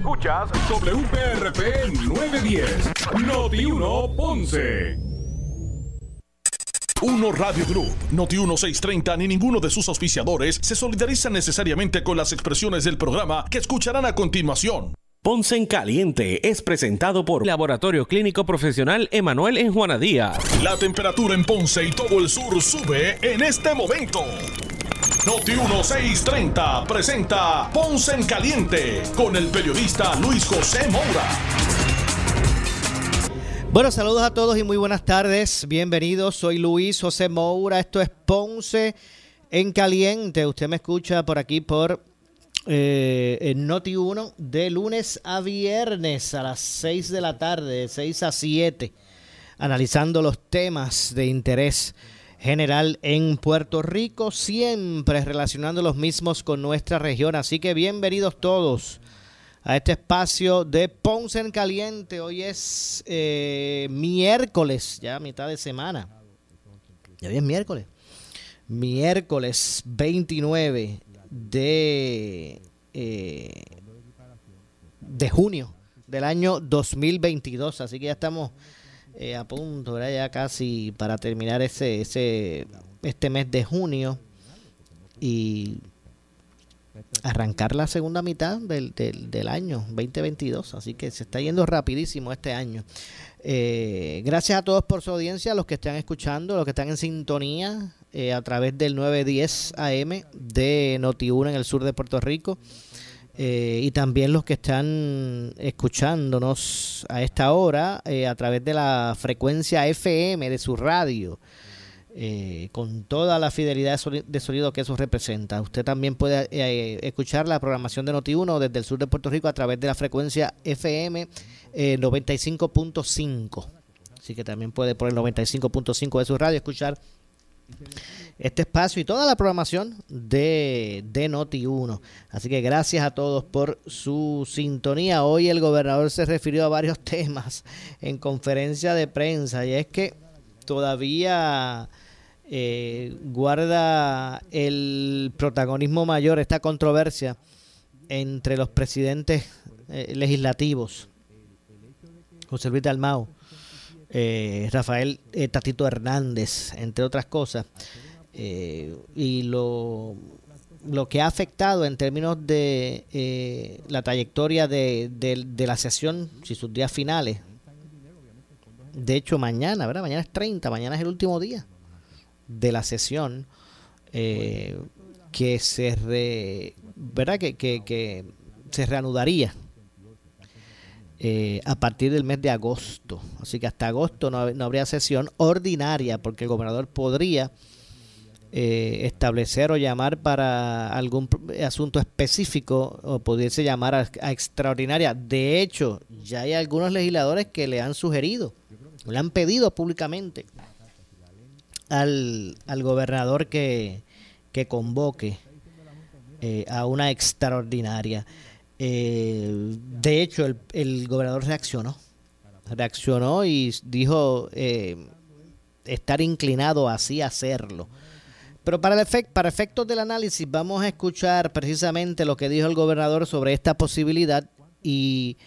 Escuchas WPRP 910, Noti 1 Ponce. Uno Radio Group, Noti 1630 ni ninguno de sus auspiciadores se solidarizan necesariamente con las expresiones del programa que escucharán a continuación. Ponce en Caliente es presentado por Laboratorio Clínico Profesional Emanuel en Juana Díaz. La temperatura en Ponce y todo el sur sube en este momento. Noti 1630 presenta Ponce en Caliente con el periodista Luis José Moura. Bueno, saludos a todos y muy buenas tardes. Bienvenidos, soy Luis José Moura. Esto es Ponce en Caliente. Usted me escucha por aquí por eh, Noti 1 de lunes a viernes a las 6 de la tarde, de 6 a 7, analizando los temas de interés general en Puerto Rico, siempre relacionando los mismos con nuestra región. Así que bienvenidos todos a este espacio de Ponce en Caliente. Hoy es eh, miércoles, ya mitad de semana. Ya es miércoles. Miércoles 29 de, eh, de junio del año 2022. Así que ya estamos eh, a punto, ya casi para terminar ese, ese, este mes de junio y arrancar la segunda mitad del, del, año 2022. Así que se está yendo rapidísimo este año. Eh, gracias a todos por su audiencia, los que están escuchando, los que están en sintonía eh, a través del 910 AM de Noti1 en el sur de Puerto Rico. Eh, y también los que están escuchándonos a esta hora eh, a través de la frecuencia FM de su radio, eh, con toda la fidelidad de sonido que eso representa. Usted también puede escuchar la programación de Noti1 desde el sur de Puerto Rico a través de la frecuencia FM 95.5. Así que también puede poner 95.5 de su radio, escuchar este espacio y toda la programación de, de Noti1. Así que gracias a todos por su sintonía. Hoy el gobernador se refirió a varios temas en conferencia de prensa y es que todavía eh, guarda el protagonismo mayor esta controversia entre los presidentes eh, legislativos, José Luis Dalmau, eh, Rafael Tatito Hernández, entre otras cosas. Eh, y lo, lo que ha afectado en términos de eh, la trayectoria de, la sesión, si sus días finales. De hecho, mañana, ¿verdad? Mañana es 30, mañana es el último día de la sesión eh, que se re, ¿verdad? Que, que, se reanudaría a partir del mes de agosto. Así que hasta agosto no, no habría sesión ordinaria porque el gobernador podría eh, establecer o llamar para algún asunto específico o pudiese llamar a, extraordinaria. De hecho, ya hay algunos legisladores que le han sugerido, le han pedido públicamente al, al gobernador que, que convoque eh, a una extraordinaria. Eh, de hecho, el, el, gobernador reaccionó, reaccionó y dijo estar inclinado así a hacerlo. Pero para, el para efectos del análisis vamos a escuchar precisamente lo que dijo el gobernador sobre esta posibilidad y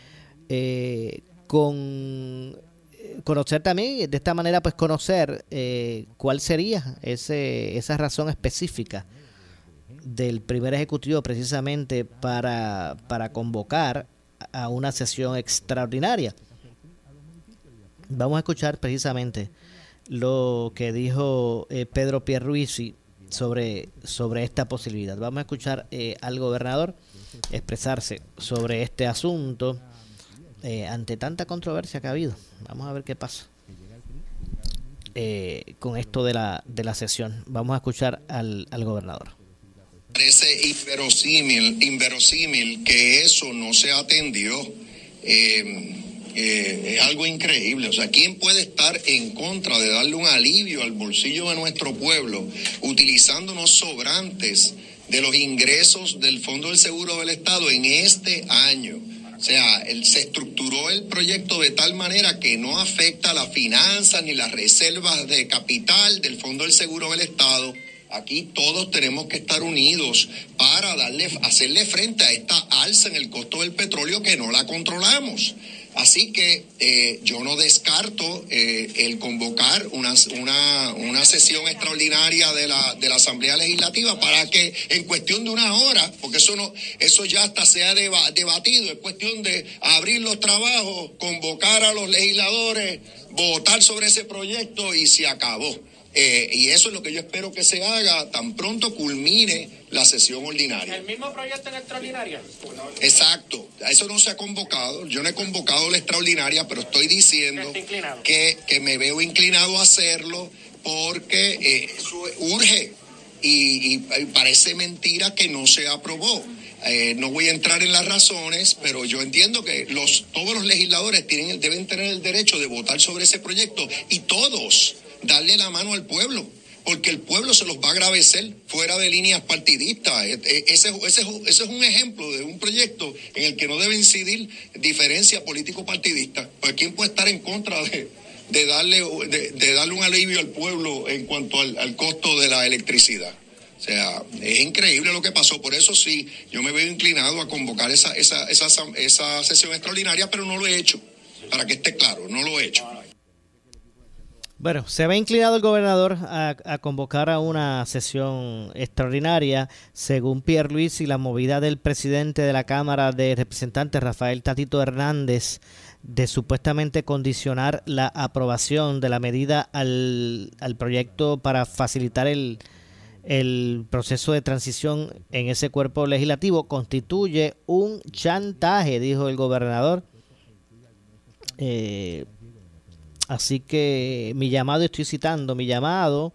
eh, con eh, conocer también, de esta manera pues conocer eh, cuál sería ese, esa razón específica del primer ejecutivo precisamente para, para convocar a una sesión extraordinaria. Vamos a escuchar precisamente lo que dijo Pedro Pierruisi sobre, sobre esta posibilidad. Vamos a escuchar eh, al gobernador expresarse sobre este asunto eh, ante tanta controversia que ha habido. Vamos a ver qué pasa eh, con esto de la, de la sesión. Vamos a escuchar al, al gobernador. Parece inverosímil, inverosímil que eso no se atendió. Eh, eh, es algo increíble. O sea, ¿quién puede estar en contra de darle un alivio al bolsillo de nuestro pueblo utilizando unos sobrantes de los ingresos del Fondo del Seguro del Estado en este año? O sea, se estructuró el proyecto de tal manera que no afecta a las finanzas ni las reservas de capital del Fondo del Seguro del Estado Aquí todos tenemos que estar unidos para darle, hacerle frente a esta alza en el costo del petróleo que no la controlamos. Así que eh, yo no descarto eh, el convocar una, una, sesión extraordinaria de la, de la Asamblea Legislativa para que en cuestión de una hora, porque eso no, eso ya hasta se ha debatido, es cuestión de abrir los trabajos, convocar a los legisladores, votar sobre ese proyecto y se acabó. Eh, y eso es lo que yo espero que se haga tan pronto culmine la sesión ordinaria. ¿El mismo proyecto en extraordinaria? Exacto, eso no se ha convocado. Yo no he convocado la extraordinaria, pero estoy diciendo que, que me veo inclinado a hacerlo porque eh, urge y, parece mentira que no se aprobó. Eh, no voy a entrar en las razones, pero yo entiendo que los, todos los legisladores tienen, deben tener el derecho de votar sobre ese proyecto y todos darle la mano al pueblo, porque el pueblo se los va a agradecer fuera de líneas partidistas. E, e, ese, es un ejemplo de un proyecto en el que no debe incidir diferencia político-partidista. Pues ¿quién puede estar en contra de, de darle, de, darle un alivio al pueblo en cuanto al, costo de la electricidad? O sea, es increíble lo que pasó. Por eso sí, yo me veo inclinado a convocar esa, esa, esa, esa sesión extraordinaria, pero no lo he hecho. Para que esté claro, no lo he hecho. Bueno, se ve inclinado el gobernador a, convocar a una sesión extraordinaria, según Pierre Luis y la movida del presidente de la Cámara de Representantes, Rafael Tatito Hernández, de supuestamente condicionar la aprobación de la medida al, proyecto para facilitar el, proceso de transición en ese cuerpo legislativo, constituye un chantaje, dijo el gobernador. Eh, Así que mi llamado, estoy citando, mi llamado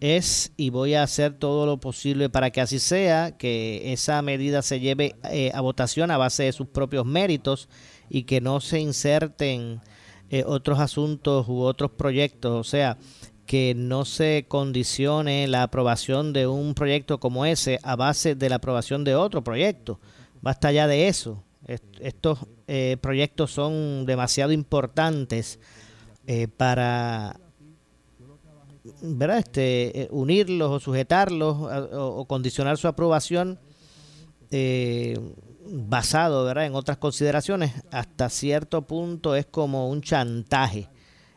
es, y voy a hacer todo lo posible para que así sea, que esa medida se lleve eh, a votación a base de sus propios méritos y que no se inserten eh, otros asuntos u otros proyectos, o sea, que no se condicione la aprobación de un proyecto como ese a base de la aprobación de otro proyecto. Basta ya de eso. estos eh, proyectos son demasiado importantes eh, para ¿verdad? Este, eh, unirlos o sujetarlos o, condicionar su aprobación eh, basado ¿verdad? en otras consideraciones, hasta cierto punto es como un chantaje.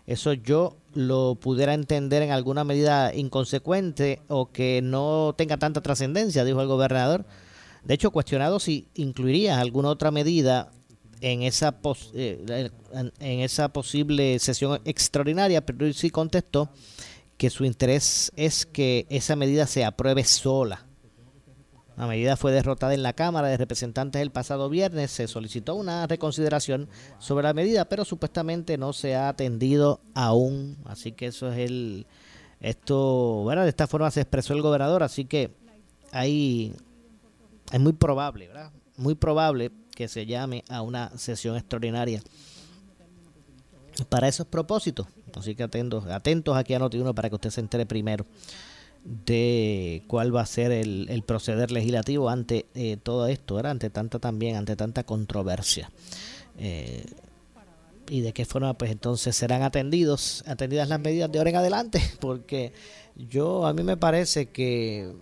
Eso yo lo pudiera entender en alguna medida inconsecuente o que no tenga tanta trascendencia, dijo el gobernador. De hecho, cuestionado si incluiría alguna otra medida en esa, eh, en esa posible sesión extraordinaria, pero sí contestó que su interés es que esa medida se apruebe sola. La medida fue derrotada en la Cámara de Representantes el pasado viernes. Se solicitó una reconsideración sobre la medida, pero supuestamente no se ha atendido aún. Así que eso es el. Esto, bueno, de esta forma se expresó el gobernador. Así que hay. Es muy probable, ¿verdad? Muy probable que se llame a una sesión extraordinaria para esos propósitos. Así que atentos, atentos aquí a Noti1 para que usted se entere primero de cuál va a ser el, proceder legislativo ante eh, todo esto, ante tanta también, ante tanta controversia. Eh, y de qué forma pues entonces serán atendidos, atendidas las medidas de ahora en adelante, porque yo a mí me parece que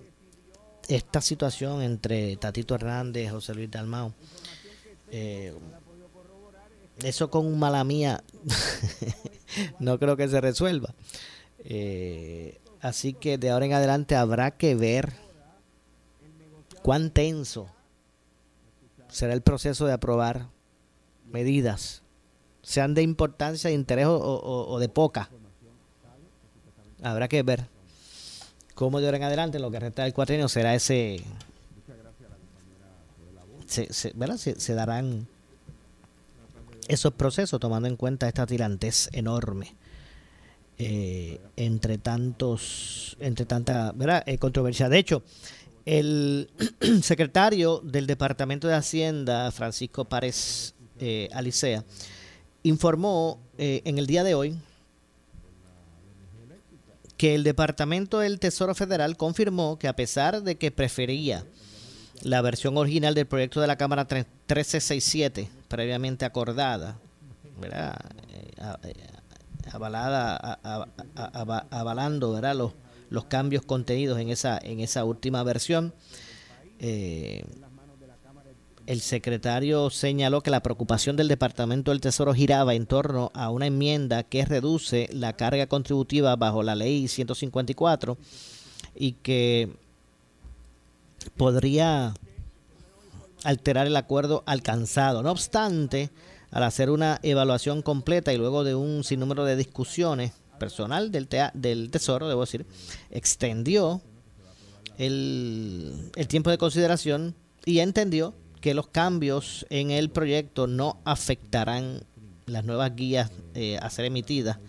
esta situación entre Tatito Hernández, José Luis Dalmau, eh, eso con mala mía no creo que se resuelva. Eh, así que de ahora en adelante habrá que ver cuán tenso será el proceso de aprobar medidas, sean de importancia, de interés o, de poca. Habrá que ver cómo de ahora en adelante lo que resta del cuatrienio será ese se, se, darán esos procesos tomando en cuenta esta tirantez enorme eh, entre tantos entre tanta ¿verdad? Eh, controversia de hecho el secretario del departamento de hacienda Francisco Párez eh, Alicea informó en el día de hoy que el departamento del Tesoro Federal confirmó que a pesar de que prefería la versión original del proyecto de la Cámara 1367, previamente acordada, ¿verdad? Eh, eh, avalada, avalando ¿verdad? Los, cambios contenidos en esa, en esa última versión. el secretario señaló que la preocupación del Departamento del Tesoro giraba en torno a una enmienda que reduce la carga contributiva bajo la ley 154 y que podría alterar el acuerdo alcanzado. No obstante, al hacer una evaluación completa y luego de un sinnúmero de discusiones, personal del, del Tesoro, debo decir, extendió el, tiempo de consideración y entendió que los cambios en el proyecto no afectarán las nuevas guías eh, a ser emitidas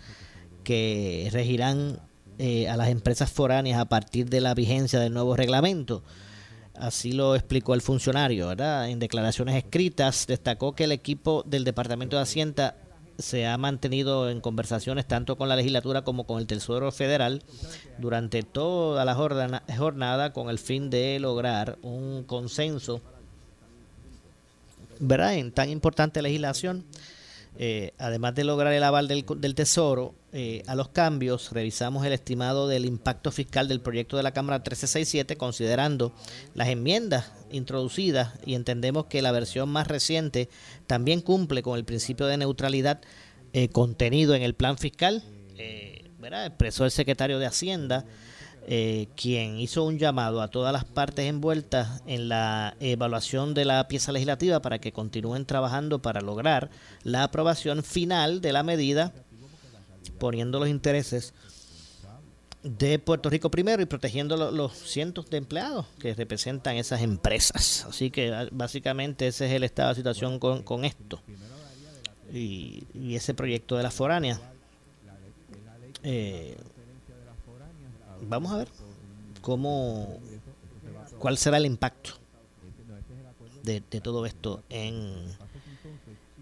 que regirán eh, a las empresas foráneas a partir de la vigencia del nuevo reglamento. Así lo explicó el funcionario, ¿verdad? En declaraciones escritas destacó que el equipo del Departamento de Hacienda se ha mantenido en conversaciones tanto con la legislatura como con el Tesoro Federal durante toda la jornada, con el fin de lograr un consenso, ¿verdad? En tan importante legislación eh, además de lograr el aval del, Tesoro eh, a los cambios, revisamos el estimado del impacto fiscal del proyecto de la Cámara 1367, considerando las enmiendas introducidas y entendemos que la versión más reciente también cumple con el principio de neutralidad eh, contenido en el plan fiscal. ¿verdad? Expresó el secretario de Hacienda eh, quien hizo un llamado a todas las partes envueltas en la evaluación de la pieza legislativa para que continúen trabajando para lograr la aprobación final de la medida, poniendo los intereses de Puerto Rico primero y protegiendo los, cientos de empleados que representan esas empresas. Así que ah, básicamente ese es el estado de situación con, esto. Y, ese proyecto de la foránea. Eh, vamos a ver cómo, cuál será el impacto de, todo esto en,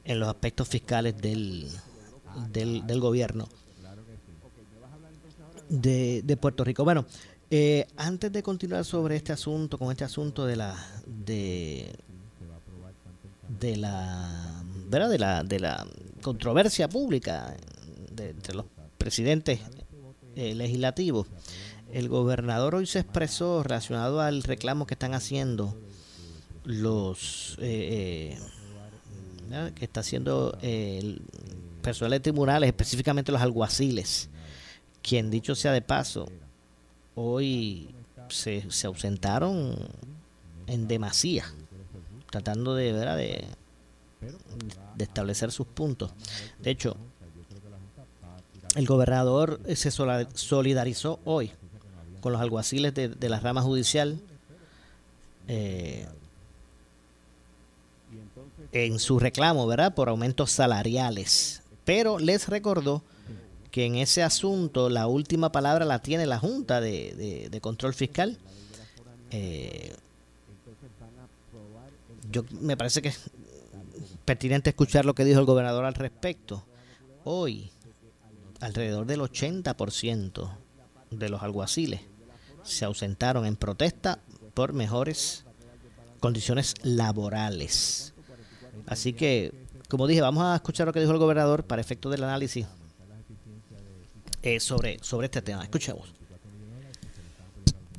en los aspectos fiscales del, del, gobierno de, Puerto Rico. Bueno, eh, antes de continuar sobre este asunto, con este asunto de la de, la ¿verdad? de la de la controversia pública entre los presidentes eh, legislativos el gobernador hoy se expresó relacionado al reclamo que están haciendo los eh, eh, que está haciendo el personal de tribunales, específicamente los alguaciles, quien dicho sea de paso, hoy se, ausentaron en demasía, tratando de, ¿verdad? de de establecer sus puntos. De hecho, el gobernador se solidarizó hoy con los alguaciles de, la rama judicial eh, en su reclamo, ¿verdad? Por aumentos salariales. Pero les recordó que en ese asunto la última palabra la tiene la Junta de, Control Fiscal. Eh, yo me parece que es pertinente escuchar lo que dijo el gobernador al respecto. Hoy, alrededor del 80% de los alguaciles se ausentaron en protesta por mejores condiciones laborales. Así que, como dije, vamos a escuchar lo que dijo el gobernador para efecto del análisis eh, sobre, sobre este tema. Escuchemos.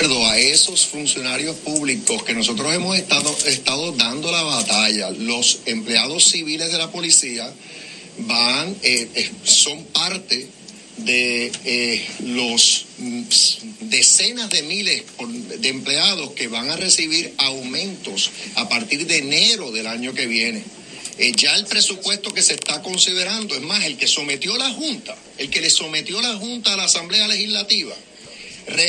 A esos funcionarios públicos que nosotros hemos estado, estado dando la batalla, los empleados civiles de la policía van, eh, eh, son parte de eh, los mm, decenas de miles de empleados que van a recibir aumentos a partir de enero del año que viene. Eh, ya el presupuesto que se está considerando, es más, el que sometió la Junta, el que le sometió la Junta a la Asamblea Legislativa,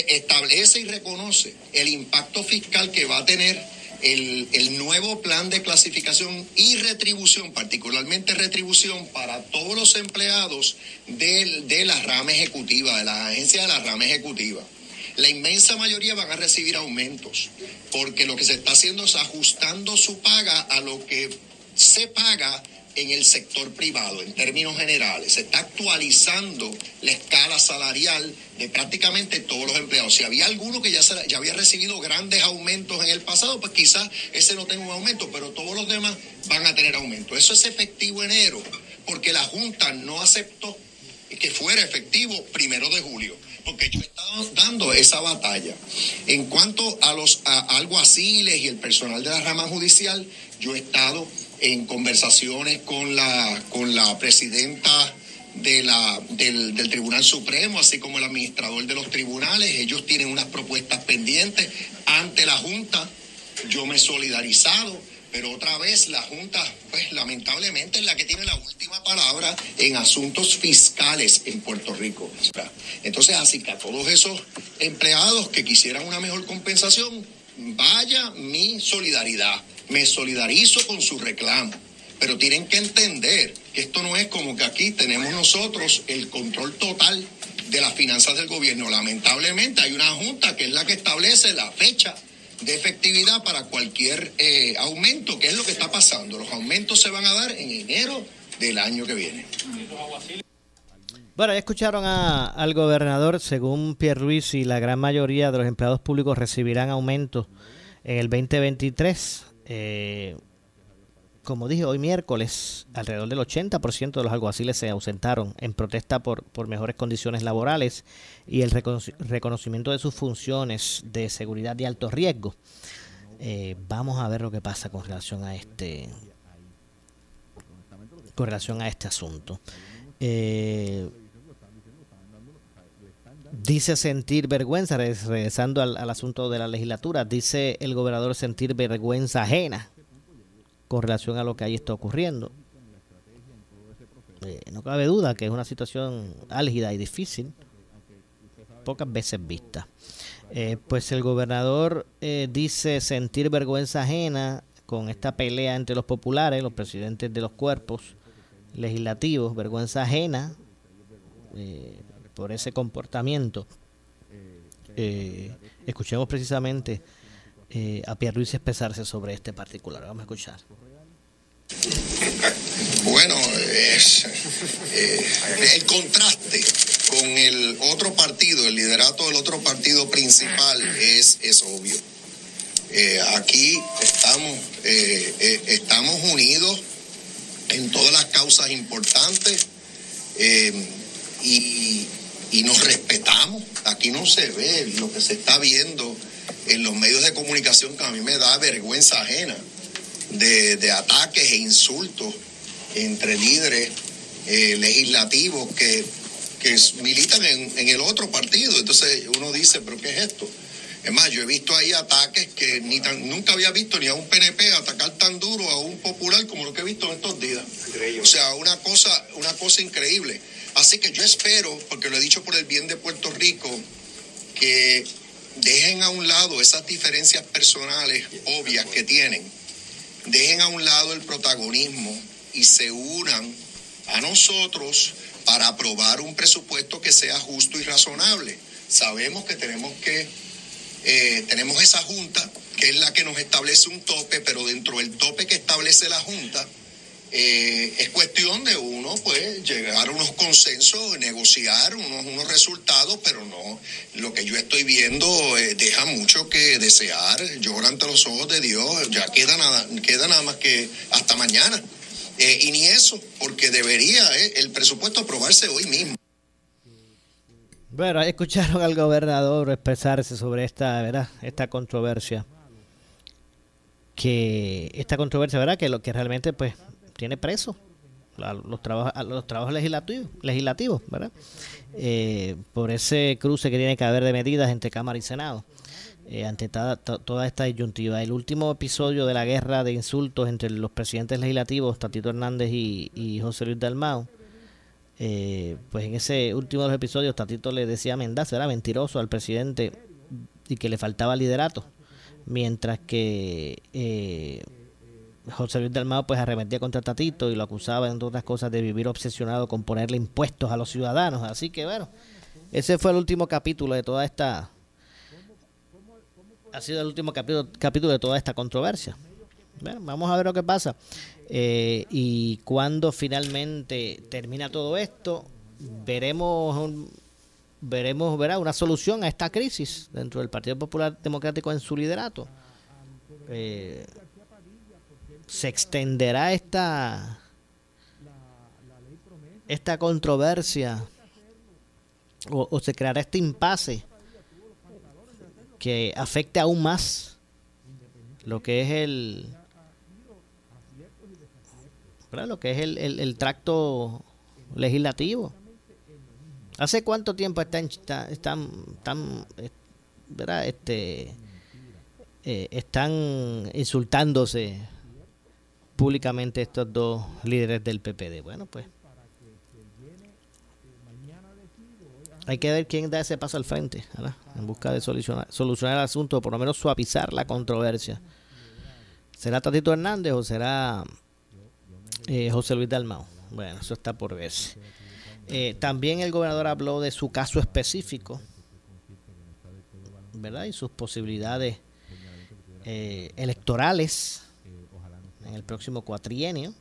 establece y reconoce el impacto fiscal que va a tener el, nuevo plan de clasificación y retribución, particularmente retribución para todos los empleados de, de la rama ejecutiva, de la agencia de la rama ejecutiva. La inmensa mayoría van a recibir aumentos, porque lo que se está haciendo es ajustando su paga a lo que se paga en el sector privado, en términos generales. Se está actualizando la escala salarial de prácticamente todos los empleados. Si había alguno que ya, ya había recibido grandes aumentos en el pasado, pues quizás ese no tenga un aumento, pero todos los demás van a tener aumento. Eso es efectivo enero, porque la Junta no aceptó que fuera efectivo primero de julio. porque yo he estado dando esa batalla. En cuanto a los alguaciles y el personal de la rama judicial, yo he estado en conversaciones con la, con la presidenta del, del, Tribunal Supremo, así como el administrador de los tribunales. Ellos tienen unas propuestas pendientes ante la Junta. Yo me he solidarizado, pero otra vez la Junta, pues lamentablemente es la que tiene la última palabra en asuntos fiscales en Puerto Rico. Entonces, así que a todos esos empleados que quisieran una mejor compensación, vaya mi solidaridad. Me solidarizo con su reclamo pero tienen que entender que esto no es como que aquí tenemos nosotros el control total de las finanzas del gobierno. Lamentablemente hay una junta que es la que establece la fecha de efectividad para cualquier eh, aumento, que es lo que está pasando. Los aumentos se van a dar en enero del año que viene. Bueno, ya escucharon al gobernador, según Pierre Luis, y la gran mayoría de los empleados públicos recibirán aumentos en el 2023. Eh, como dije, hoy miércoles, alrededor del 80% de los alguaciles se ausentaron en protesta por, por mejores condiciones laborales y el reconocimiento de sus funciones de seguridad de alto riesgo. Eh, vamos a ver lo que pasa con relación a este con relación a este asunto. Eh, dice sentir vergüenza, regresando al, asunto de la legislatura, dice el gobernador sentir vergüenza ajena con relación a lo que ahí está ocurriendo. Eh, no cabe duda que es una situación álgida y difícil, pocas veces vista. Eh, pues el gobernador eh, dice sentir vergüenza ajena con esta pelea entre los populares, los presidentes de los cuerpos legislativos, vergüenza ajena por ese comportamiento. escuchemos precisamente a Pierre Luis expresarse sobre este particular. Vamos a escuchar. Bueno, es eh, el contraste con el otro partido, el liderato del otro partido principal es, es obvio. Eh, aquí estamos, eh, estamos unidos en todas las causas importantes y, y nos respetamos. Aquí no se ve lo que se está viendo en los medios de comunicación que a mí me da vergüenza ajena de, ataques e insultos entre líderes eh, legislativos que, militan en, el otro partido. Entonces uno dice, pero ¿qué es esto? Es más, yo he visto ahí ataques que ni tan, nunca había visto ni a un PNP atacar tan duro a un popular como lo que he visto en estos días. O sea, una cosa, una cosa increíble. Así que yo espero, porque lo he dicho por el bien de Puerto Rico, que dejen a un lado esas diferencias personales obvias que tienen dejen a un lado el protagonismo y se unan a nosotros para aprobar un presupuesto que sea justo y razonable. Sabemos que tenemos que, eh, tenemos esa junta, que es la que nos establece un tope, pero dentro del tope que establece la junta, eh, es cuestión de uno, pues, llegar a unos consensos, negociar unos, unos resultados, pero no, lo que yo estoy viendo eh, deja mucho que desear, llora ante los ojos de Dios, ya queda nada, queda nada más que hasta mañana. Eh, y ni eso, porque debería el presupuesto aprobarse hoy mismo. Bueno, escucharon al gobernador expresarse sobre esta, ¿verdad? esta controversia. Que esta controversia, ¿verdad? Que lo que realmente pues tiene preso los trabajos los trabajos legislativos legislativos verdad eh, por ese cruce que tiene que haber de medidas entre cámara y senado eh, ante toda esta disyuntiva el último episodio de la guerra de insultos entre los presidentes legislativos Tatito Hernández y, José Luis Dalmau eh, pues en ese último de los episodios Tatito le decía a Mendaza era mentiroso al presidente y que le faltaba liderato mientras que José Luis Dalmado pues arremetía contra Tatito y lo acusaba, entre otras cosas, de vivir obsesionado con ponerle impuestos a los ciudadanos. Así que bueno, ese fue el último capítulo de toda esta... Ha sido el último capítulo, capítulo de toda esta controversia. Vamos a ver lo que pasa. Eh, y cuando finalmente termina todo esto, veremos veremos verá, una solución a esta crisis dentro del Partido Popular Democrático en su liderato. Eh, se extenderá esta esta controversia o, se creará este impasse que afecte aún más lo que es el lo que es el, el, tracto legislativo. ¿Hace cuánto tiempo están, están, están, ¿verdad? Este, eh, están insultándose públicamente estos dos líderes del PPD? Bueno, pues hay que ver quién da ese paso al frente, en busca de solucionar, solucionar el asunto, o por lo menos suavizar la controversia. ¿Será Tatito Hernández o será eh, José Luis Dalmao? Bueno, eso está por verse. Eh, también el gobernador habló de su caso específico, ¿verdad? Y sus posibilidades eh, electorales en el próximo cuatrienio.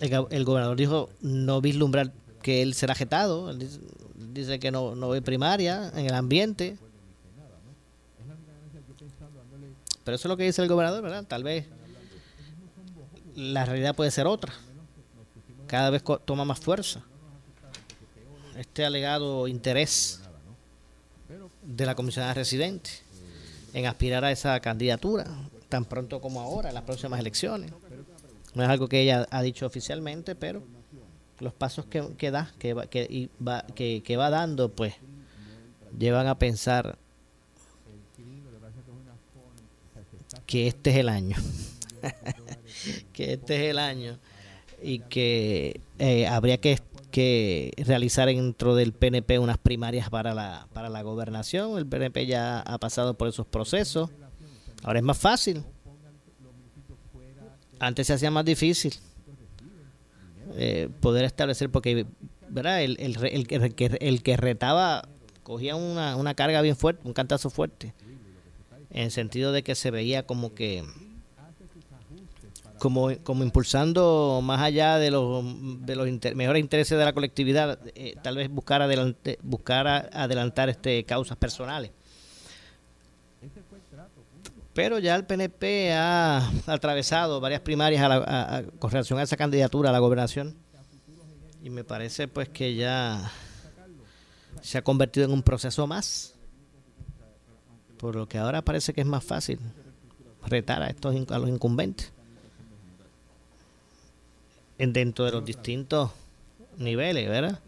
El, el, gobernador dijo no vislumbrar que él será jetado. dice, que no, no ve primaria en el ambiente. Pero eso es lo que dice el gobernador, ¿verdad? Tal vez la realidad puede ser otra. Cada vez toma más fuerza. Este alegado interés de la comisionada residente en aspirar a esa candidatura, tan pronto como ahora, en las próximas elecciones. No es algo que ella ha dicho oficialmente, pero los pasos que, que da, que va, que, va, que, que va dando, pues llevan a pensar que este es el año. que este es el año y que eh, habría que, que, realizar dentro del PNP unas primarias para la, para la gobernación. El PNP ya ha pasado por esos procesos. Ahora es más fácil. Antes se hacía más difícil. Eh, poder establecer, porque ¿verdad? El, el, el, que, el que retaba cogía una, una carga bien fuerte, un cantazo fuerte, en el sentido de que se veía como que como, como impulsando más allá de los, de los mejores intereses de la colectividad, eh, tal vez buscar, adelante, buscar adelantar este causas personales. Pero ya el PNP ha atravesado varias primarias a con relación a esa candidatura a la gobernación. Y me parece pues que ya se ha convertido en un proceso más. Por lo que ahora parece que es más fácil retar a estos a los incumbentes en dentro de los distintos niveles, ¿verdad?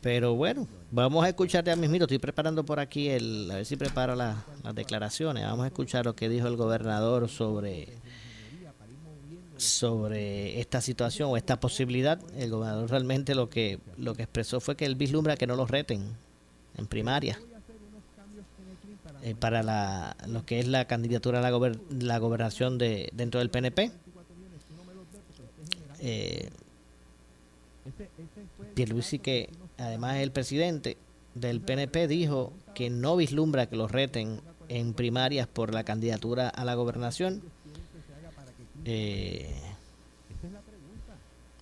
Pero bueno, vamos a escuchar ya mismito. Estoy preparando por aquí, el, a ver si preparo las declaraciones. Vamos a escuchar lo que dijo el gobernador sobre, sobre esta situación o esta posibilidad. El gobernador realmente lo que, lo que expresó fue que él vislumbra que no los reten en primaria. Eh, para la, lo que es la candidatura a la, la gobernación de dentro del PNP eh, Pierluisi que además el presidente del PNP dijo que no vislumbra que los reten en primarias por la candidatura a la gobernación. Eh,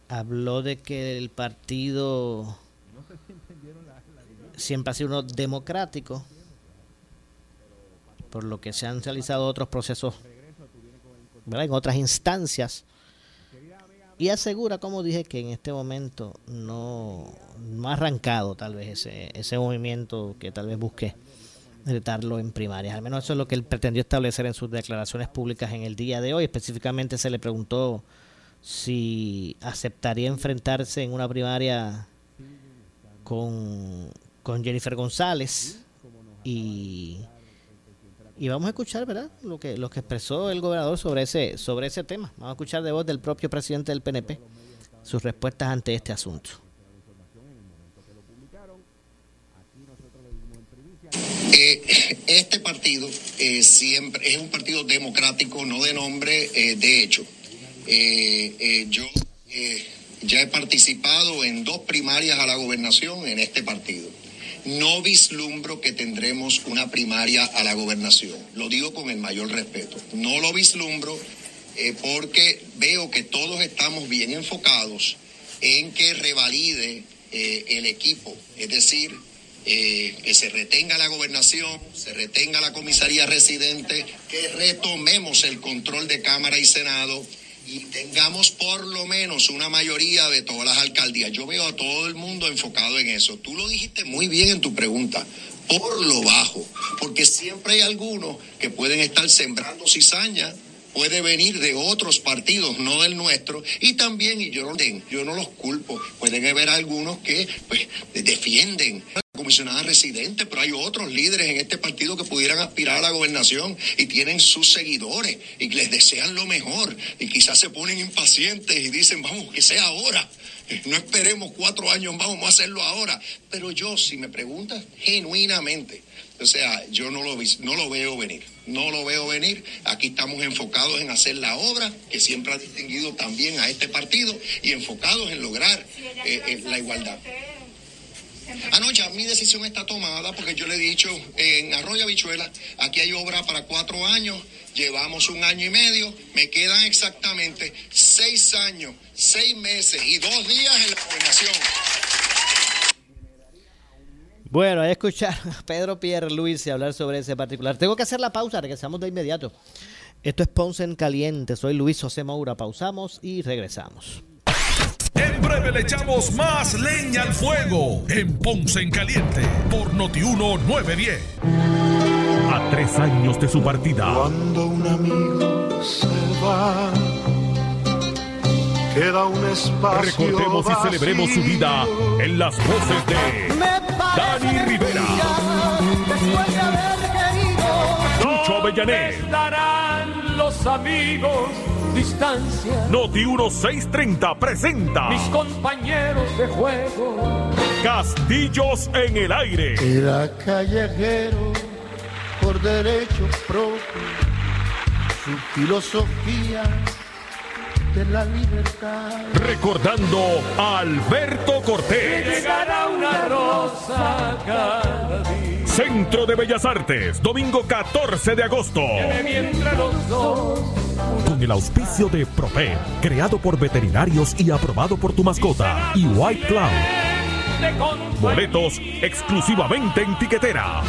habló de que el partido siempre ha sido uno democrático, por lo que se han realizado otros procesos en otras instancias y asegura, como dije, que en este momento no, ha arrancado tal vez ese, ese movimiento que tal vez busque retarlo en primarias. Al menos eso es lo que él pretendió establecer en sus declaraciones públicas en el día de hoy. Específicamente se le preguntó si aceptaría enfrentarse en una primaria con Jennifer González y y vamos a escuchar, ¿verdad? Lo que, lo que expresó el gobernador sobre ese, sobre ese tema. Vamos a escuchar de voz del propio presidente del PNP sus respuestas ante este asunto. Eh, este partido eh, siempre es un partido democrático, no de nombre, eh, de hecho. yo ya he participado en dos primarias a la gobernación en este partido no vislumbro que tendremos una primaria a la gobernación. Lo digo con el mayor respeto. No lo vislumbro eh, porque veo que todos estamos bien enfocados en que revalide eh, el equipo, es decir, eh, que se retenga la gobernación, se retenga la comisaría residente, que retomemos el control de Cámara y Senado y tengamos por lo menos una mayoría de todas las alcaldías. Yo veo a todo el mundo enfocado en eso. Tú lo dijiste muy bien en tu pregunta, por lo bajo, porque siempre hay algunos que pueden estar sembrando cizaña puede venir de otros partidos, no del nuestro, y también, y yo no, yo no los culpo, pueden haber algunos que pues, defienden comisionada residente, pero hay otros líderes en este partido que pudieran aspirar a la gobernación y tienen sus seguidores y les desean lo mejor y quizás se ponen impacientes y dicen, vamos, que sea ahora. No esperemos cuatro años vamos a hacerlo ahora. Pero yo, si me preguntas genuinamente, o sea, yo no lo, no lo veo venir, no lo veo venir. Aquí estamos enfocados en hacer la obra que siempre ha distinguido también a este partido y enfocados en lograr eh, eh, la igualdad. Anoche mi decisión está tomada porque yo le he dicho en Arroyo Habichuela, aquí hay obra para cuatro años, llevamos un año y medio, me quedan exactamente seis años, seis meses y dos días en la gobernación. Bueno, a escuchar a Pedro Pierre Luis hablar sobre ese particular. Tengo que hacer la pausa, regresamos de inmediato. Esto es Ponce en Caliente, soy Luis José Moura, pausamos y regresamos. En breve le echamos más leña al fuego en Ponce en Caliente por Notiuno 910. A tres años de su partida. Cuando un amigo se va, queda un espacio. Recordemos y celebremos su vida en las voces de Dani Rivera. Lucho Avellané. Estarán los amigos distancia. Noti 1630 presenta. Mis compañeros de juego. Castillos en el aire. Era callejero por derecho propio. Su filosofía de la libertad. Recordando a Alberto Cortés. Llegará una rosa cada día. Centro de Bellas Artes, domingo 14 de agosto. Mientras los dos Con el auspicio de Prope, creado por veterinarios y aprobado por tu mascota. Y White Cloud. Boletos exclusivamente en tiquetera.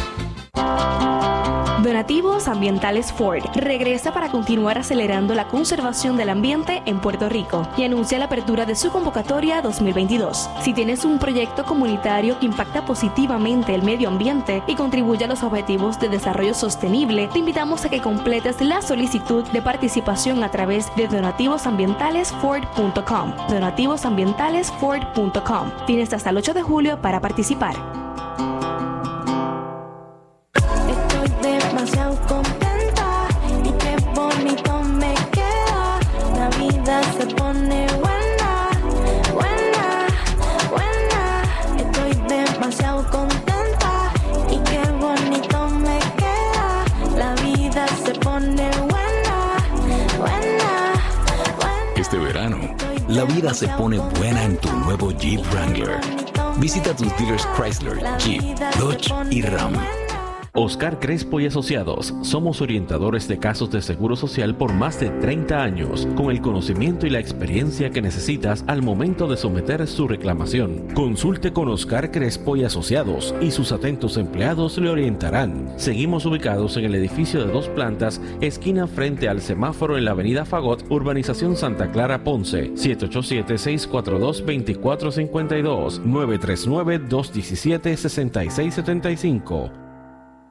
Donativos Ambientales Ford regresa para continuar acelerando la conservación del ambiente en Puerto Rico y anuncia la apertura de su convocatoria 2022. Si tienes un proyecto comunitario que impacta positivamente el medio ambiente y contribuye a los objetivos de desarrollo sostenible, te invitamos a que completes la solicitud de participación a través de donativosambientalesford.com. Donativosambientalesford.com. Tienes hasta el 8 de julio para participar. Este verano, la vida se pone buena en tu nuevo Jeep Wrangler. Visita tus dealers Chrysler, Jeep, Dodge y Ram. Oscar Crespo y Asociados. Somos orientadores de casos de seguro social por más de 30 años, con el conocimiento y la experiencia que necesitas al momento de someter su reclamación. Consulte con Oscar Crespo y Asociados y sus atentos empleados le orientarán. Seguimos ubicados en el edificio de dos plantas, esquina frente al semáforo en la avenida Fagot, Urbanización Santa Clara Ponce, 787-642-2452, 939-217-6675.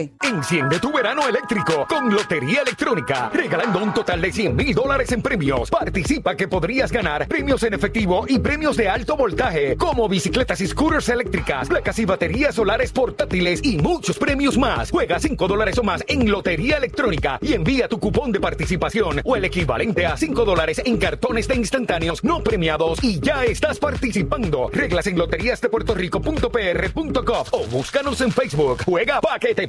843-1129 Enciende tu verano eléctrico con Lotería Electrónica, regalando un total de 100 mil dólares en premios. Participa que podrías ganar premios en efectivo y premios de alto voltaje, como bicicletas y scooters eléctricas, placas y baterías solares portátiles y muchos premios más. Juega 5 dólares o más en Lotería Electrónica y envía tu cupón de participación o el equivalente a 5 dólares en cartones de instantáneos no premiados y ya estás participando. Reglas en loteriasdepuertorico.pr.gov o búscanos en Facebook. Juega pa' que te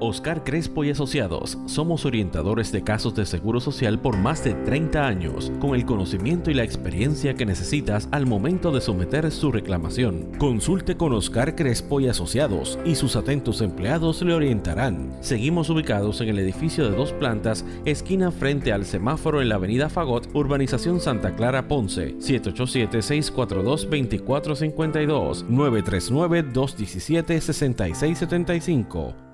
Oscar Crespo y Asociados somos orientadores de casos de seguro social por más de 30 años, con el conocimiento y la experiencia que necesitas al momento de someter su reclamación. Consulte con Oscar Crespo y Asociados y sus atentos empleados le orientarán. Seguimos ubicados en el edificio de dos plantas, esquina frente al semáforo en la avenida Fagot, urbanización Santa Clara Ponce, 787-642-2452, 939-217-6675.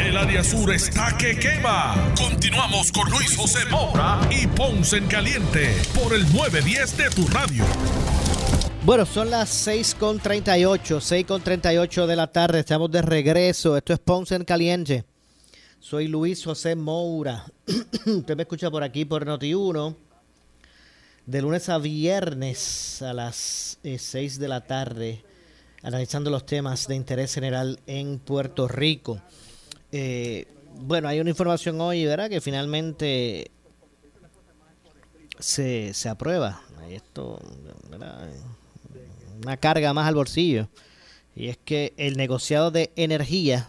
El área sur está que quema. Continuamos con Luis José Moura y Ponce en Caliente por el 910 de tu radio. Bueno, son las 6.38, 6.38 de la tarde. Estamos de regreso. Esto es Ponce en Caliente. Soy Luis José Moura. Usted me escucha por aquí por Noti1. De lunes a viernes a las 6 de la tarde. Analizando los temas de interés general en Puerto Rico. Eh, bueno, hay una información hoy, ¿verdad? Que finalmente se, se aprueba. Esto, ¿verdad? Una carga más al bolsillo. Y es que el negociado de energía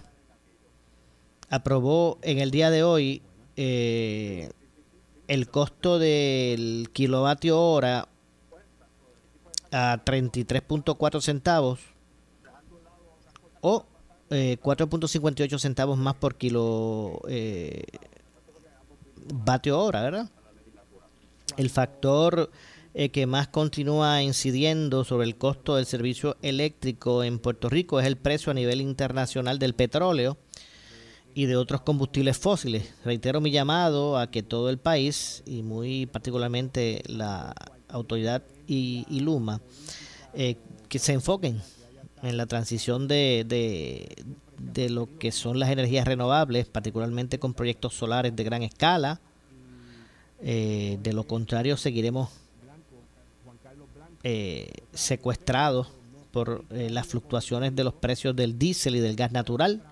aprobó en el día de hoy eh, el costo del kilovatio hora a 33.4 centavos o eh, 4.58 centavos más por kilo eh, vatio hora, ¿verdad? El factor eh, que más continúa incidiendo sobre el costo del servicio eléctrico en Puerto Rico es el precio a nivel internacional del petróleo y de otros combustibles fósiles. Reitero mi llamado a que todo el país y muy particularmente la autoridad y, y Luma eh, que se enfoquen en la transición de, de, de, lo que son las energías renovables, particularmente con proyectos solares de gran escala. Eh, de lo contrario, seguiremos eh, secuestrados por eh, las fluctuaciones de los precios del diésel y del gas natural.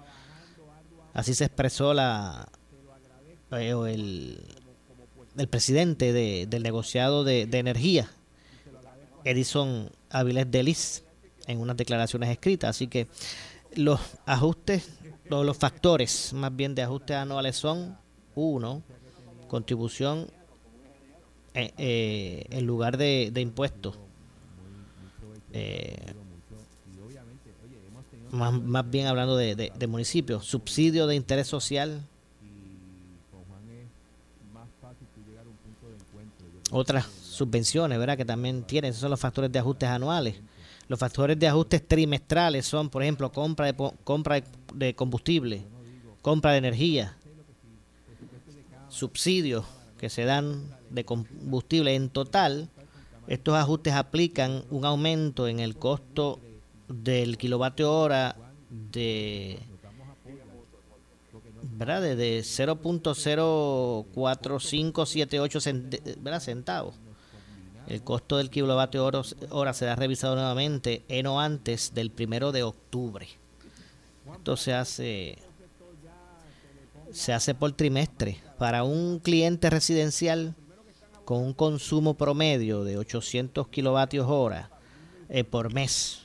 Así se expresó la el, el, presidente de, del negociado de, de energía, Edison Avilés Delis en unas declaraciones escritas. Así que los ajustes, los, los factores más bien de ajustes anuales son, uno, contribución eh, eh, en lugar de, de impuestos. Eh, más, más bien hablando de, de, de municipios, subsidio de interés social. Otras subvenciones, ¿verdad? Que también tienen, esos son los factores de ajustes anuales. Los factores de ajustes trimestrales son, por ejemplo, compra de, compra de combustible, compra de energía, subsidios que se dan de combustible. En total, estos ajustes aplican un aumento en el costo del kilovatio hora de ¿verdad? de, de 0.04578 centavos. El costo del kilovatio hora será revisado nuevamente en o antes del primero de octubre. Esto se hace se hace por trimestre para un cliente residencial con un consumo promedio de 800 kilovatios hora eh, por mes.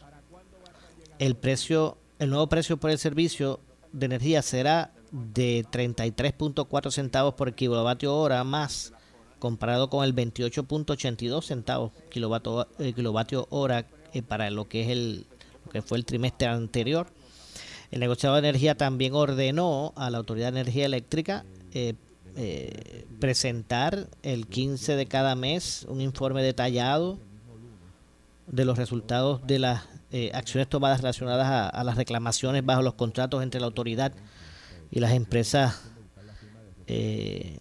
El precio, el nuevo precio por el servicio de energía será de 33.4 centavos por kilovatio hora más comparado con el 28.82 centavos kilovatio, eh, kilovatio hora eh, para lo que es el lo que fue el trimestre anterior. El negociado de energía también ordenó a la Autoridad de Energía Eléctrica eh, presentar el 15 de cada mes un informe detallado de los resultados de las acciones tomadas relacionadas a, a las reclamaciones bajo los contratos entre la autoridad y las empresas eh,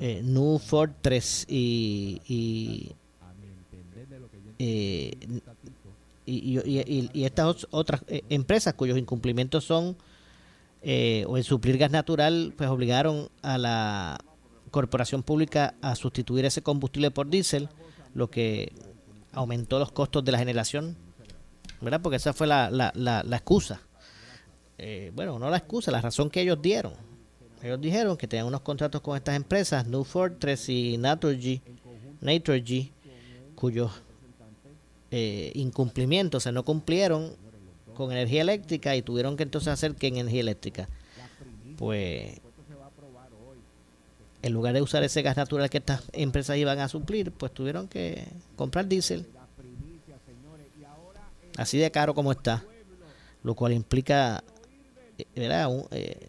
eh, New Fortress y, y, eh, y, y- estas ot- otras eh, empresas cuyos incumplimientos son eh, o el suplir gas natural, pues obligaron a la corporación pública a sustituir ese combustible por diésel, lo que aumentó los costos de la generación, ¿verdad? Porque esa fue la, la, la, la excusa. Eh, bueno, no la excusa, la razón que ellos dieron. Ellos dijeron que tenían unos contratos con estas empresas, New Fortress y Naturgy, Naturgy cuyos eh, incumplimientos se no cumplieron con energía eléctrica y tuvieron que entonces hacer que en energía eléctrica. Pues en lugar de usar ese gas natural que estas empresas iban a suplir, pues tuvieron que comprar diésel. Así de caro como está, lo cual implica eh, ¿verdad? Un, eh,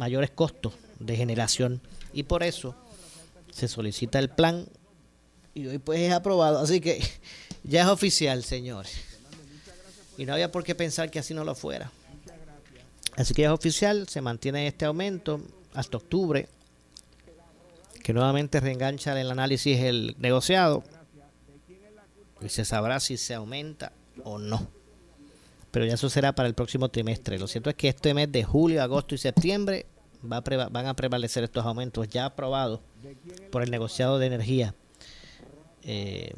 mayores costos de generación y por eso se solicita el plan y hoy pues es aprobado, así que ya es oficial, señores. Y no había por qué pensar que así no lo fuera. Así que ya es oficial, se mantiene este aumento hasta octubre, que nuevamente reengancha el análisis el negociado y se sabrá si se aumenta o no. Pero ya eso será para el próximo trimestre. Lo cierto es que este mes de julio, agosto y septiembre va a preva- van a prevalecer estos aumentos ya aprobados por el negociado de energía. Eh,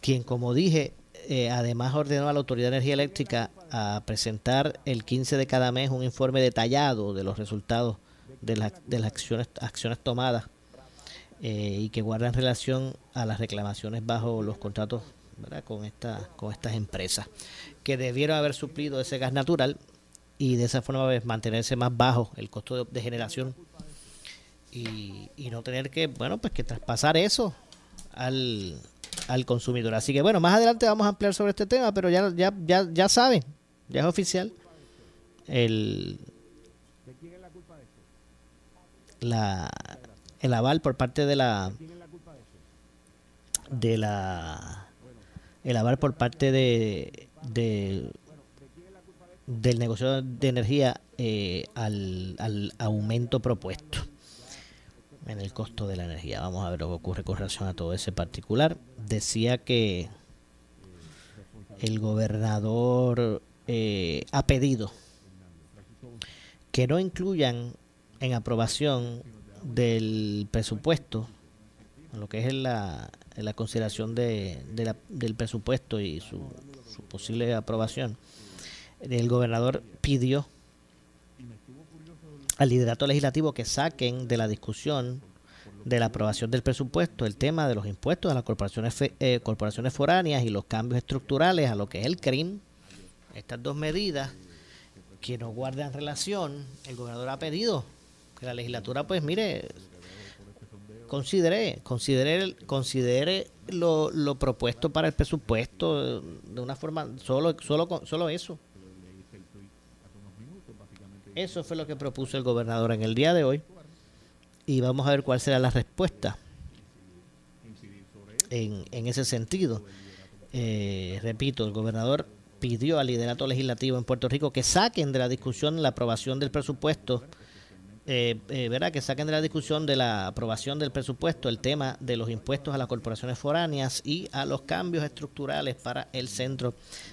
quien, como dije, eh, además ordenó a la Autoridad de Energía Eléctrica a presentar el 15 de cada mes un informe detallado de los resultados de, las de las acciones, acciones tomadas eh, y que guardan relación a las reclamaciones bajo los contratos con esta, con estas empresas que debieron haber suplido ese gas natural y de esa forma pues, mantenerse más bajo el costo de, generación y, y no tener que bueno pues que traspasar eso al, al consumidor. Así que bueno más adelante vamos a ampliar sobre este tema pero ya ya ya, ya saben ya es oficial el la el aval por parte de la de la el aval por parte de, de del negocio de energía eh, al, al aumento propuesto en el costo de la energía. Vamos a ver lo que ocurre con relación a todo ese particular. Decía que el gobernador eh, ha pedido que no incluyan en aprobación del presupuesto, lo que es la, la consideración de, de la- del presupuesto y su, su posible aprobación, el gobernador pidió al liderato legislativo que saquen de la discusión de la aprobación del presupuesto el tema de los impuestos a las corporaciones eh, corporaciones foráneas y los cambios estructurales a lo que es el CRIM. Estas dos medidas que no guardan relación, el gobernador ha pedido que la legislatura, pues mire, considere, considere, considere lo, lo propuesto para el presupuesto de una forma, solo, solo, solo eso. Eso fue lo que propuso el gobernador en el día de hoy. Y vamos a ver cuál será la respuesta en, en ese sentido. Eh, repito, el gobernador pidió al liderato legislativo en Puerto Rico que saquen de la discusión la aprobación del presupuesto, eh, eh, ¿verdad? Que saquen de la discusión de la aprobación del presupuesto el tema de los impuestos a las corporaciones foráneas y a los cambios estructurales para el Centro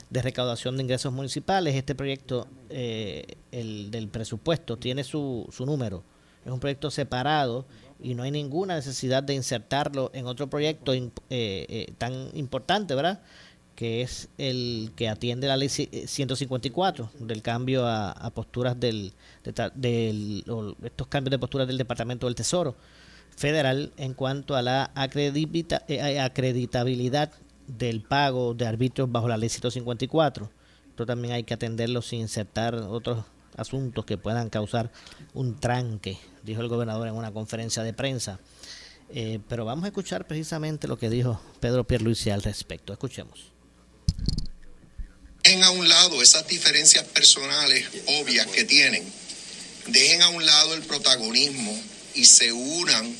de Recaudación de Ingresos Municipales. Este proyecto, eh, el del presupuesto, tiene su, su número. Es un proyecto separado y no hay ninguna necesidad de insertarlo en otro proyecto eh, eh, tan importante, ¿verdad? Que es el que atiende la ley ci- eh, 154 del cambio a, posturas del, estos cambios de posturas del Departamento del Tesoro federal en cuanto a la eh, acreditabilidad del pago de arbitrios bajo la ley 154 Esto también hay que atenderlo sin insertar otros asuntos que puedan causar un tranque, dijo el gobernador en una conferencia de prensa. Eh, pero vamos a escuchar precisamente lo que dijo Pedro Pierluisi al respecto. Escuchemos. Dejen a un lado esas diferencias personales obvias que tienen. Dejen a un lado el protagonismo y se unan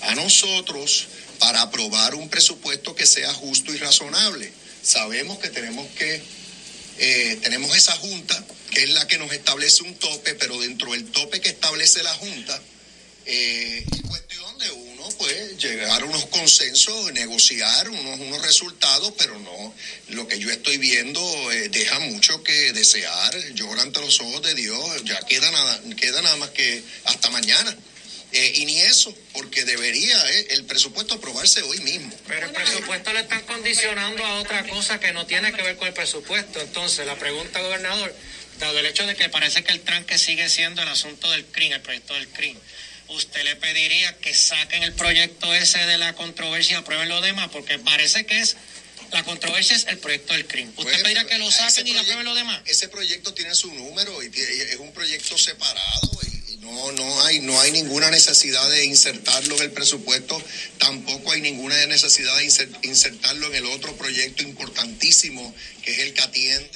a nosotros para aprobar un presupuesto que sea justo y razonable. Sabemos que tenemos que, eh, tenemos esa junta, que es la que nos establece un tope, pero dentro del tope que establece la junta, eh, es cuestión uno, pues, llegar a unos consensos, negociar unos, unos resultados, pero no, lo que yo estoy viendo eh, deja mucho que desear, llora ante los ojos de Dios, ya queda nada, queda nada más que hasta mañana. Eh, y ni eso, porque debería eh, el presupuesto aprobarse hoy mismo. Pero el presupuesto le están condicionando a otra cosa que no tiene que ver con el presupuesto. Entonces, la pregunta, gobernador, dado el hecho de que parece que el tranque sigue siendo el asunto del CRIM, el proyecto del CRIM, ¿usted le pediría que saquen el proyecto ese de la controversia y aprueben lo demás? Porque parece que es la controversia es el proyecto del CRIM. ¿Usted Pues, pediría que lo saquen y aprueben lo demás? Ese proyecto tiene su número y es un proyecto separado y, y no, no, hay, no hay ninguna necesidad de insertarlo en el presupuesto, tampoco hay ninguna necesidad de inser- insertarlo en el otro proyecto importantísimo que es el que atiende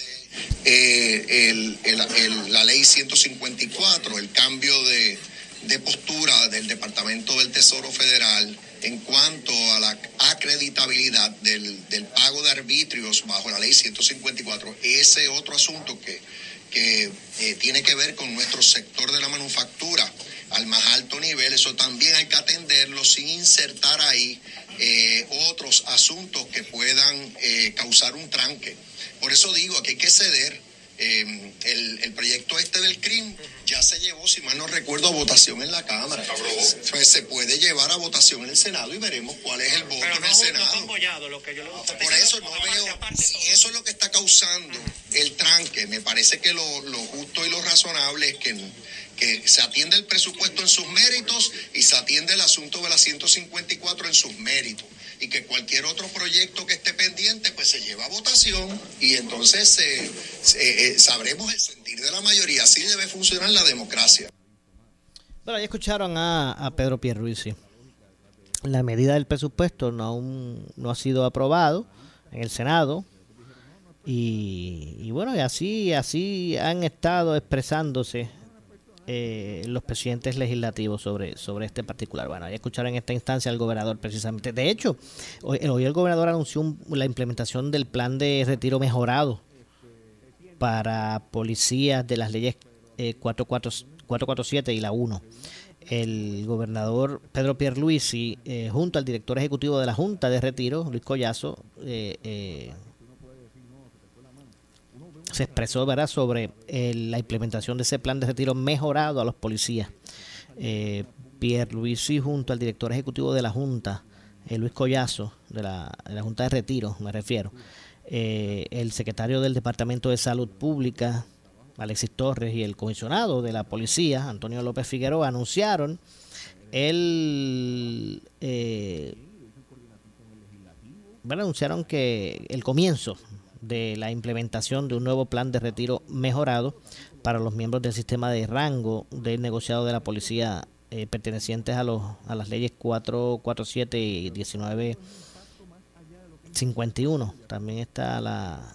eh, el- el- el- la ley 154, el cambio de, de postura del Departamento del Tesoro Federal en cuanto a la acreditabilidad del, del pago de arbitrios bajo la ley 154. Ese otro asunto que, que eh, tiene que ver con nuestro sector de la manufactura al más alto nivel, eso también hay que atenderlo sin insertar ahí eh, otros asuntos que puedan eh, causar un tranque. Por eso digo que hay que ceder. El, el proyecto este del CRIM ya se llevó, si mal no recuerdo, a votación en la Cámara. Pues se puede llevar a votación en el Senado y veremos cuál es el voto Pero en el Senado. fue apoyado lo que yo le Por eso no veo, si eso es lo que está causando el tranque, me parece que lo, lo justo y lo razonable es que, que se atiende el presupuesto en sus méritos y se atiende el asunto de la 154 en sus méritos. Y que cualquier otro proyecto que esté pendiente, pues se lleva a votación y entonces eh, sabremos el sentir de la mayoría. Así debe funcionar la democracia. Bueno, ya escucharon a, a Pedro Pierluisi. La medida del presupuesto no, aún no ha sido aprobado en el Senado. Y, y bueno, y así, así han estado expresándose eh, los presidentes legislativos sobre, sobre este particular. Bueno, ya escucharon en esta instancia al gobernador precisamente. De hecho, hoy, hoy el gobernador anunció un- la implementación del plan de retiro mejorado para policías de las leyes eh, 44 447 y la 1. El gobernador Pedro Pierluisi, eh, junto al director ejecutivo de la Junta de Retiro, Luis Collazo, eh, eh, se expresó ¿verdad? sobre eh, la implementación de ese plan de retiro mejorado a los policías. Eh, Pierluisi, junto al director ejecutivo de la Junta, eh, Luis Collazo, de la, Junta de Retiro, me refiero, eh, el secretario del Departamento de Salud Pública, Alexis Torres, y el comisionado de la policía, Antonio López Figueroa, anunciaron el bueno, anunciaron que el comienzo de la implementación de un nuevo plan de retiro mejorado para los miembros del sistema de rango del negociado de la policía eh, pertenecientes a los a las leyes 447 y 1951. También está la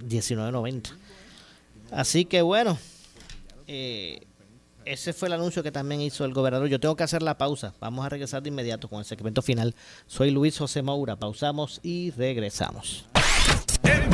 1990. Así que bueno, eh, ese fue el anuncio que también hizo el gobernador. Yo tengo que hacer la pausa. Vamos a regresar de inmediato con el segmento final. Soy Luis José Moura. Pausamos y regresamos.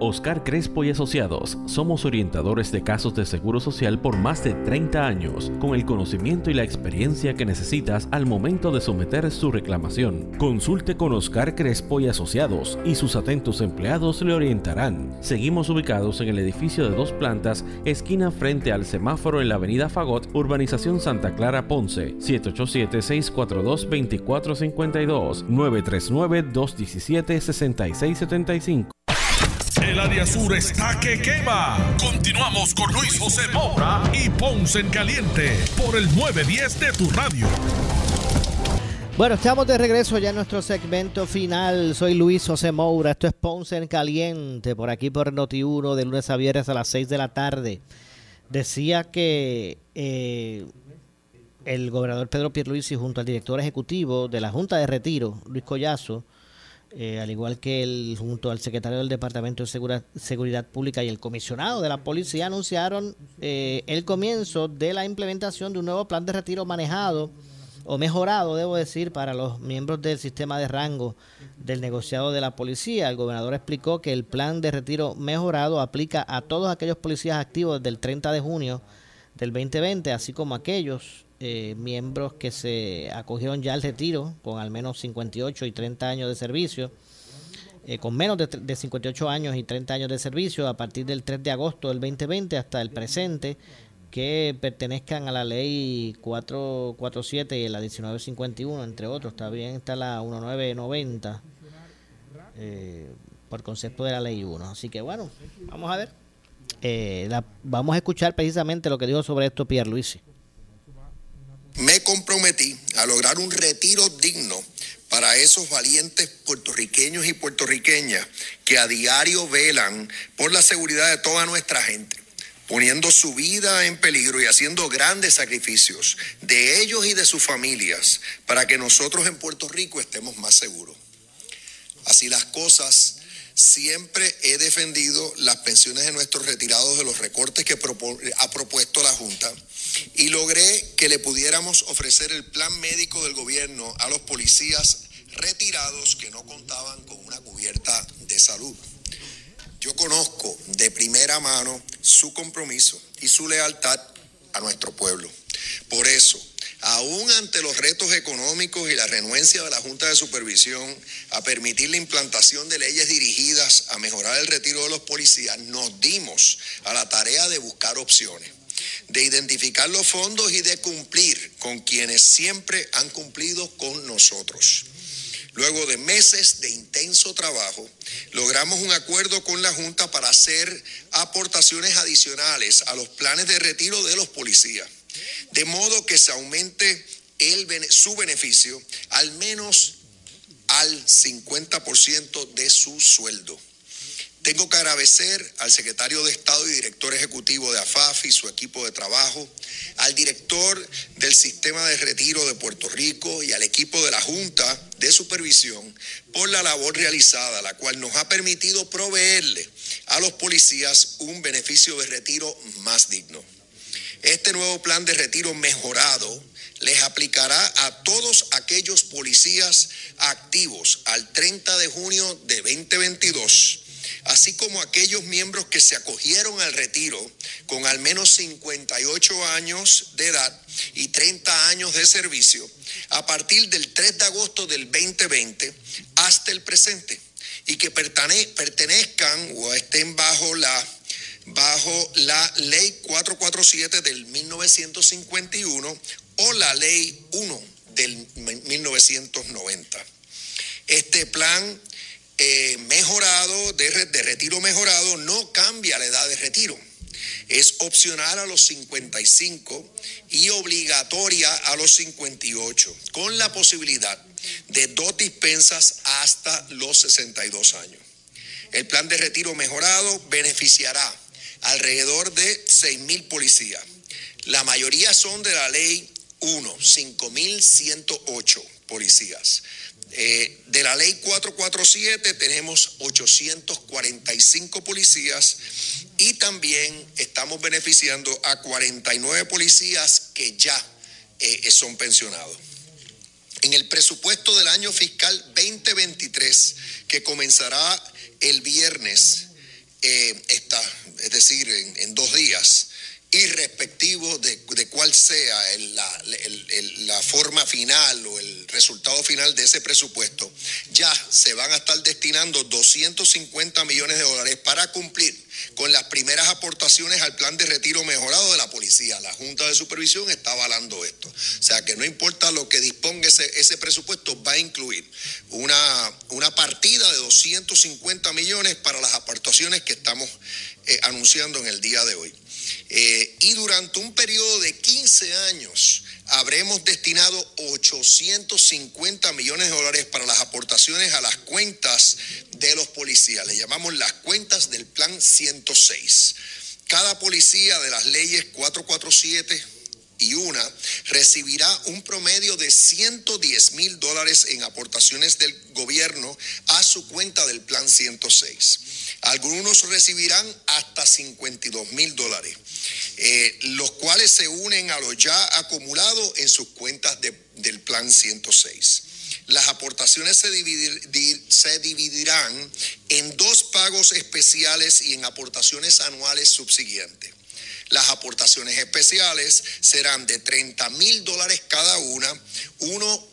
Oscar Crespo y Asociados somos orientadores de casos de seguro social por más de 30 años, con el conocimiento y la experiencia que necesitas al momento de someter su reclamación. Consulte con Oscar Crespo y Asociados y sus atentos empleados le orientarán. Seguimos ubicados en el edificio de dos plantas, esquina frente al semáforo en la avenida Fagot, urbanización Santa Clara Ponce, 787-642-2452, 939-217-6675. El área sur está que quema. Continuamos con Luis José Moura y Ponce en Caliente por el 910 de tu radio. Bueno, estamos de regreso ya en nuestro segmento final. Soy Luis José Moura. Esto es Ponce en Caliente, por aquí por Noti1, de lunes a viernes a las 6 de la tarde. Decía que eh, el gobernador Pedro Pierluisi junto al director ejecutivo de la Junta de Retiro, Luis Collazo, eh, al igual que el, junto al secretario del Departamento de Seguridad Pública y el comisionado de la policía, anunciaron eh, el comienzo de la implementación de un nuevo plan de retiro manejado o mejorado, debo decir, para los miembros del sistema de rango del negociado de la policía. El gobernador explicó que el plan de retiro mejorado aplica a todos aquellos policías activos desde el 30 de junio del 2020, así como aquellos eh, miembros que se acogieron ya al retiro con al menos 58 y 30 años de servicio, eh, con menos de, de 58 años y 30 años de servicio a partir del 3 de agosto del 2020 hasta el presente, que pertenezcan a la ley 447 y la 1951, entre otros. También está la 1990 eh, por concepto de la ley 1. Así que bueno, vamos a ver. Eh, la- vamos a escuchar precisamente lo que dijo sobre esto Pierre Luisi. Me comprometí a lograr un retiro digno para esos valientes puertorriqueños y puertorriqueñas que a diario velan por la seguridad de toda nuestra gente, poniendo su vida en peligro y haciendo grandes sacrificios de ellos y de sus familias para que nosotros en Puerto Rico estemos más seguros. Así las cosas, siempre he defendido las pensiones de nuestros retirados de los recortes que ha propuesto la Junta y logré que le pudiéramos ofrecer el plan médico del gobierno a los policías retirados que no contaban con una cubierta de salud. Yo conozco de primera mano su compromiso y su lealtad a nuestro pueblo. Por eso, aún ante los retos económicos y la renuencia de la Junta de Supervisión a permitir la implantación de leyes dirigidas a mejorar el retiro de los policías, nos dimos a la tarea de buscar opciones, de identificar los fondos y de cumplir con quienes siempre han cumplido con nosotros. Luego de meses de intenso trabajo, logramos un acuerdo con la Junta para hacer aportaciones adicionales a los planes de retiro de los policías, de modo que se aumente su beneficio al menos al 50% de su sueldo. Tengo que agradecer al secretario de Estado y director ejecutivo de AFAF y su equipo de trabajo, al director del sistema de retiro de Puerto Rico y al equipo de la Junta de Supervisión por la labor realizada, la cual nos ha permitido proveerle a los policías un beneficio de retiro más digno. Este nuevo plan de retiro mejorado les aplicará a todos aquellos policías activos al 30 de junio de 2022, así como aquellos miembros que se acogieron al retiro con al menos 58 años de edad y 30 años de servicio a partir del 3 de agosto del 2020 hasta el presente y que pertenezcan o estén bajo la bajo la ley 447 del 1951 o la ley 1 del 1990. Este plan eh, mejorado, de, de retiro mejorado, no cambia la edad de retiro. Es opcional a los 55 y obligatoria a los 58, con la posibilidad de dos dispensas hasta los 62 años. El plan de retiro mejorado beneficiará alrededor de 6 mil policías. La mayoría son de la ley 1, 5.108 policías. Eh, de la ley 447 tenemos 845 policías y también estamos beneficiando a 49 policías que ya eh, son pensionados. En el presupuesto del año fiscal 2023, que comenzará el viernes, eh, esta, es decir, en, dos días, irrespectivo de, de cuál sea la, el- la forma final o el resultado final de ese presupuesto, ya van a estar destinando 250 millones de dólares para cumplir con las primeras aportaciones al plan de retiro mejorado de la policía. La Junta de Supervisión está avalando esto. O sea que no importa lo que disponga ese, ese presupuesto, va a incluir una, una partida de 250 millones para las aportaciones que estamos eh, anunciando en el día de hoy. Eh, y durante un periodo de 15 años habremos destinado 850 millones de dólares para las aportaciones a las cuentas de los policías. Le llamamos las cuentas del Plan 106. Cada policía de las leyes 447 y una recibirá un promedio de 110 mil dólares en aportaciones del gobierno a su cuenta del Plan 106. Algunos recibirán hasta 52 mil dólares, eh, los cuales se unen a lo ya acumulado en sus cuentas de- del Plan 106. Las aportaciones se, se dividirán en dos pagos especiales y en aportaciones anuales subsiguientes. Las aportaciones especiales serán de 30 mil dólares cada una, uno,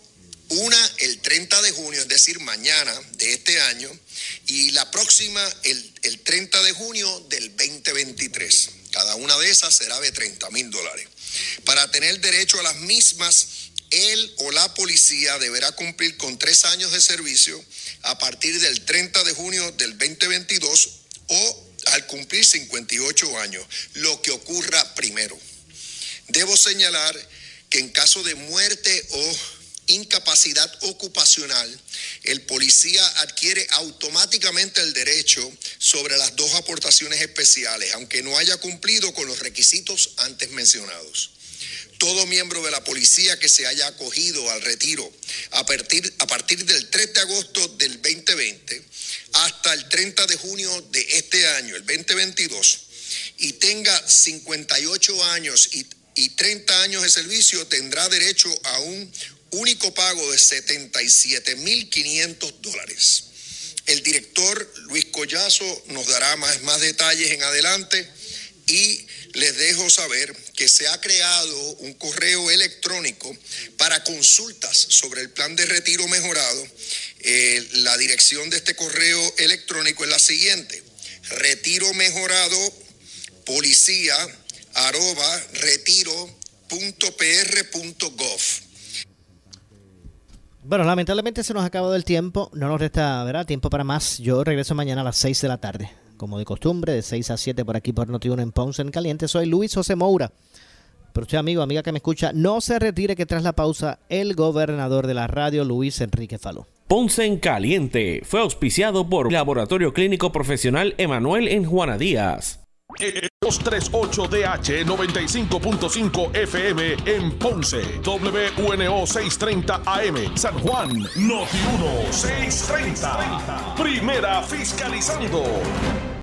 una el 30 de junio, es decir, mañana de este año, y la próxima el, el 30 de junio del 2023. Cada una de esas será de 30 mil dólares. Para tener derecho a las mismas, él o la policía deberá cumplir con tres años de servicio a partir del 30 de junio del 2022 o al cumplir 58 años, lo que ocurra primero. Debo señalar que en caso de muerte o incapacidad ocupacional, el policía adquiere automáticamente el derecho sobre las dos aportaciones especiales, aunque no haya cumplido con los requisitos antes mencionados. Todo miembro de la policía que se haya acogido al retiro a partir, a partir del 3 de agosto del 2020 hasta el 30 de junio de este año, el 2022, y tenga 58 años y, y 30 años de servicio, tendrá derecho a un único pago de 77.500 dólares. El director Luis Collazo nos dará más, detalles en adelante y les dejo saber que se ha creado un correo electrónico para consultas sobre el plan de retiro mejorado. Eh, la dirección de este correo electrónico es la siguiente. Retiro mejorado policía arroba retiro.pr.gov. Bueno, lamentablemente se nos ha acabado el tiempo. No nos resta, ¿verdad? Tiempo para más. Yo regreso mañana a las 6 de la tarde. Como de costumbre, de 6 a 7 por aquí por Notiuno en Ponce en Caliente. Soy Luis José Moura. Pero usted, amigo, amiga que me escucha, no se retire que tras la pausa, el gobernador de la radio, Luis Enrique Falú. Ponce en Caliente fue auspiciado por Laboratorio Clínico Profesional Emanuel en Juana Díaz. 238DH 95.5 FM en Ponce, WNO 630 AM, San Juan, Noti 1 630. Primera fiscalizando.